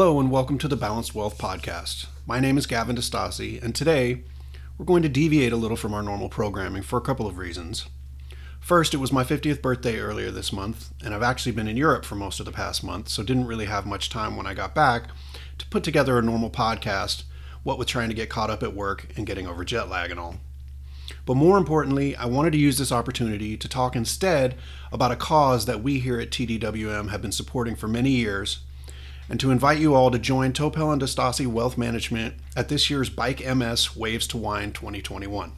Hello and welcome to the Balanced Wealth Podcast. My name is Gavin DeStasi, and today we're going to deviate a little from our normal programming for a couple of reasons. First, it was my 50th birthday earlier this month, and I've actually been in Europe for most of the past month, so didn't really have much time when I got back to put together a normal podcast, what with trying to get caught up at work and getting over jet lag and all. But more importantly, I wanted to use this opportunity to talk instead about a cause that we here at TDWM have been supporting for many years and to invite you all to join Topel and Destasi Wealth Management at this year's Bike MS Waves to Wine 2021.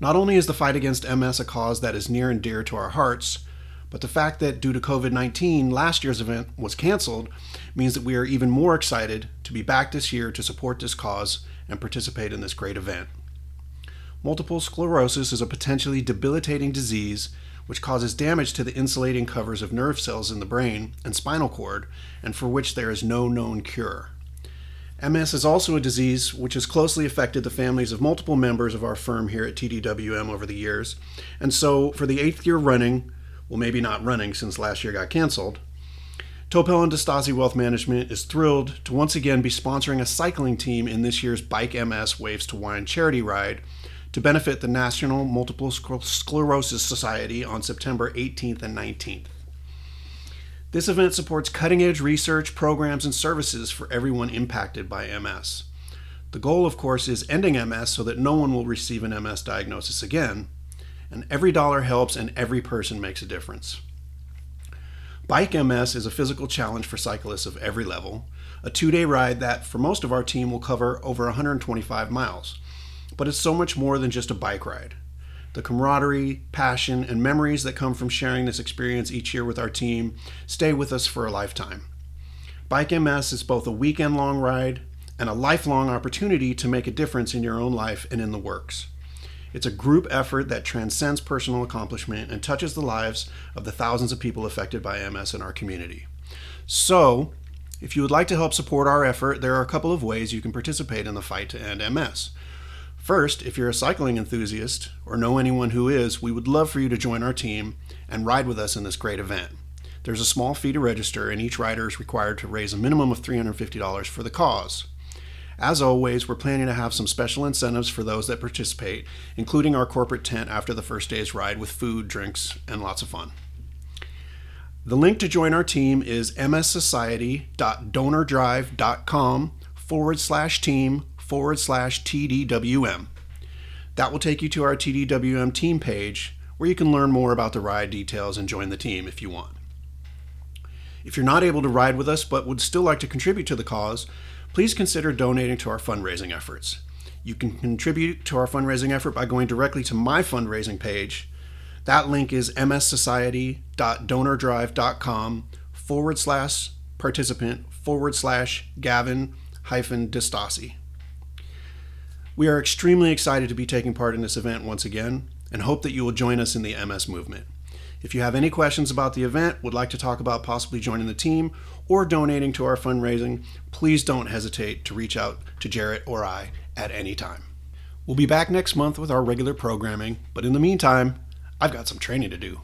Not only is the fight against MS a cause that is near and dear to our hearts, but the fact that due to COVID 19, last year's event was canceled means that we are even more excited to be back this year to support this cause and participate in this great event. Multiple sclerosis is a potentially debilitating disease which causes damage to the insulating covers of nerve cells in the brain and spinal cord, and for which there is no known cure. MS is also a disease which has closely affected the families of multiple members of our firm here at TDWM over the years, and so for the eighth year running, well, maybe not running since last year got canceled, Topel and Destasi Wealth Management is thrilled to once again be sponsoring a cycling team in this year's Bike MS Waves to Wine charity ride to benefit the National Multiple Sclerosis Society on September 18th and 19th. This event supports cutting edge research, programs, and services for everyone impacted by MS. The goal, of course, is ending MS so that no one will receive an MS diagnosis again, and every dollar helps and every person makes a difference. Bike MS is a physical challenge for cyclists of every level, a two day ride that, for most of our team, will cover over 125 miles. But it's so much more than just a bike ride. The camaraderie, passion, and memories that come from sharing this experience each year with our team stay with us for a lifetime. Bike MS is both a weekend long ride and a lifelong opportunity to make a difference in your own life and in the works. It's a group effort that transcends personal accomplishment and touches the lives of the thousands of people affected by MS in our community. So, if you would like to help support our effort, there are a couple of ways you can participate in the fight to end MS. First, if you're a cycling enthusiast or know anyone who is, we would love for you to join our team and ride with us in this great event. There's a small fee to register, and each rider is required to raise a minimum of $350 for the cause. As always, we're planning to have some special incentives for those that participate, including our corporate tent after the first day's ride with food, drinks, and lots of fun. The link to join our team is mssociety.donordrive.com forward slash team forward slash TDWM. That will take you to our TDWM team page where you can learn more about the ride details and join the team if you want. If you're not able to ride with us but would still like to contribute to the cause, please consider donating to our fundraising efforts. You can contribute to our fundraising effort by going directly to my fundraising page. That link is mssociety.donordrive.com forward slash participant forward slash Gavin hyphen Distasi. We are extremely excited to be taking part in this event once again and hope that you will join us in the MS movement. If you have any questions about the event, would like to talk about possibly joining the team, or donating to our fundraising, please don't hesitate to reach out to Jarrett or I at any time. We'll be back next month with our regular programming, but in the meantime, I've got some training to do.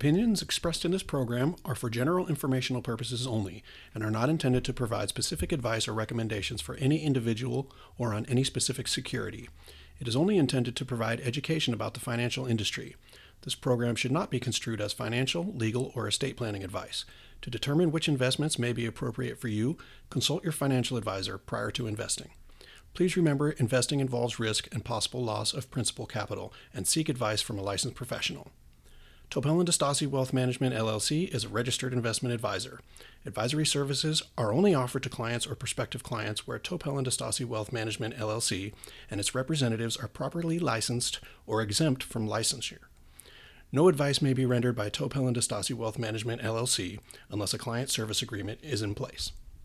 Opinions expressed in this program are for general informational purposes only and are not intended to provide specific advice or recommendations for any individual or on any specific security. It is only intended to provide education about the financial industry. This program should not be construed as financial, legal, or estate planning advice. To determine which investments may be appropriate for you, consult your financial advisor prior to investing. Please remember investing involves risk and possible loss of principal capital, and seek advice from a licensed professional. Topel and Destasi Wealth Management LLC is a registered investment advisor. Advisory services are only offered to clients or prospective clients where Topel and Destasi Wealth Management LLC and its representatives are properly licensed or exempt from licensure. No advice may be rendered by Topel and Destasi Wealth Management LLC unless a client service agreement is in place.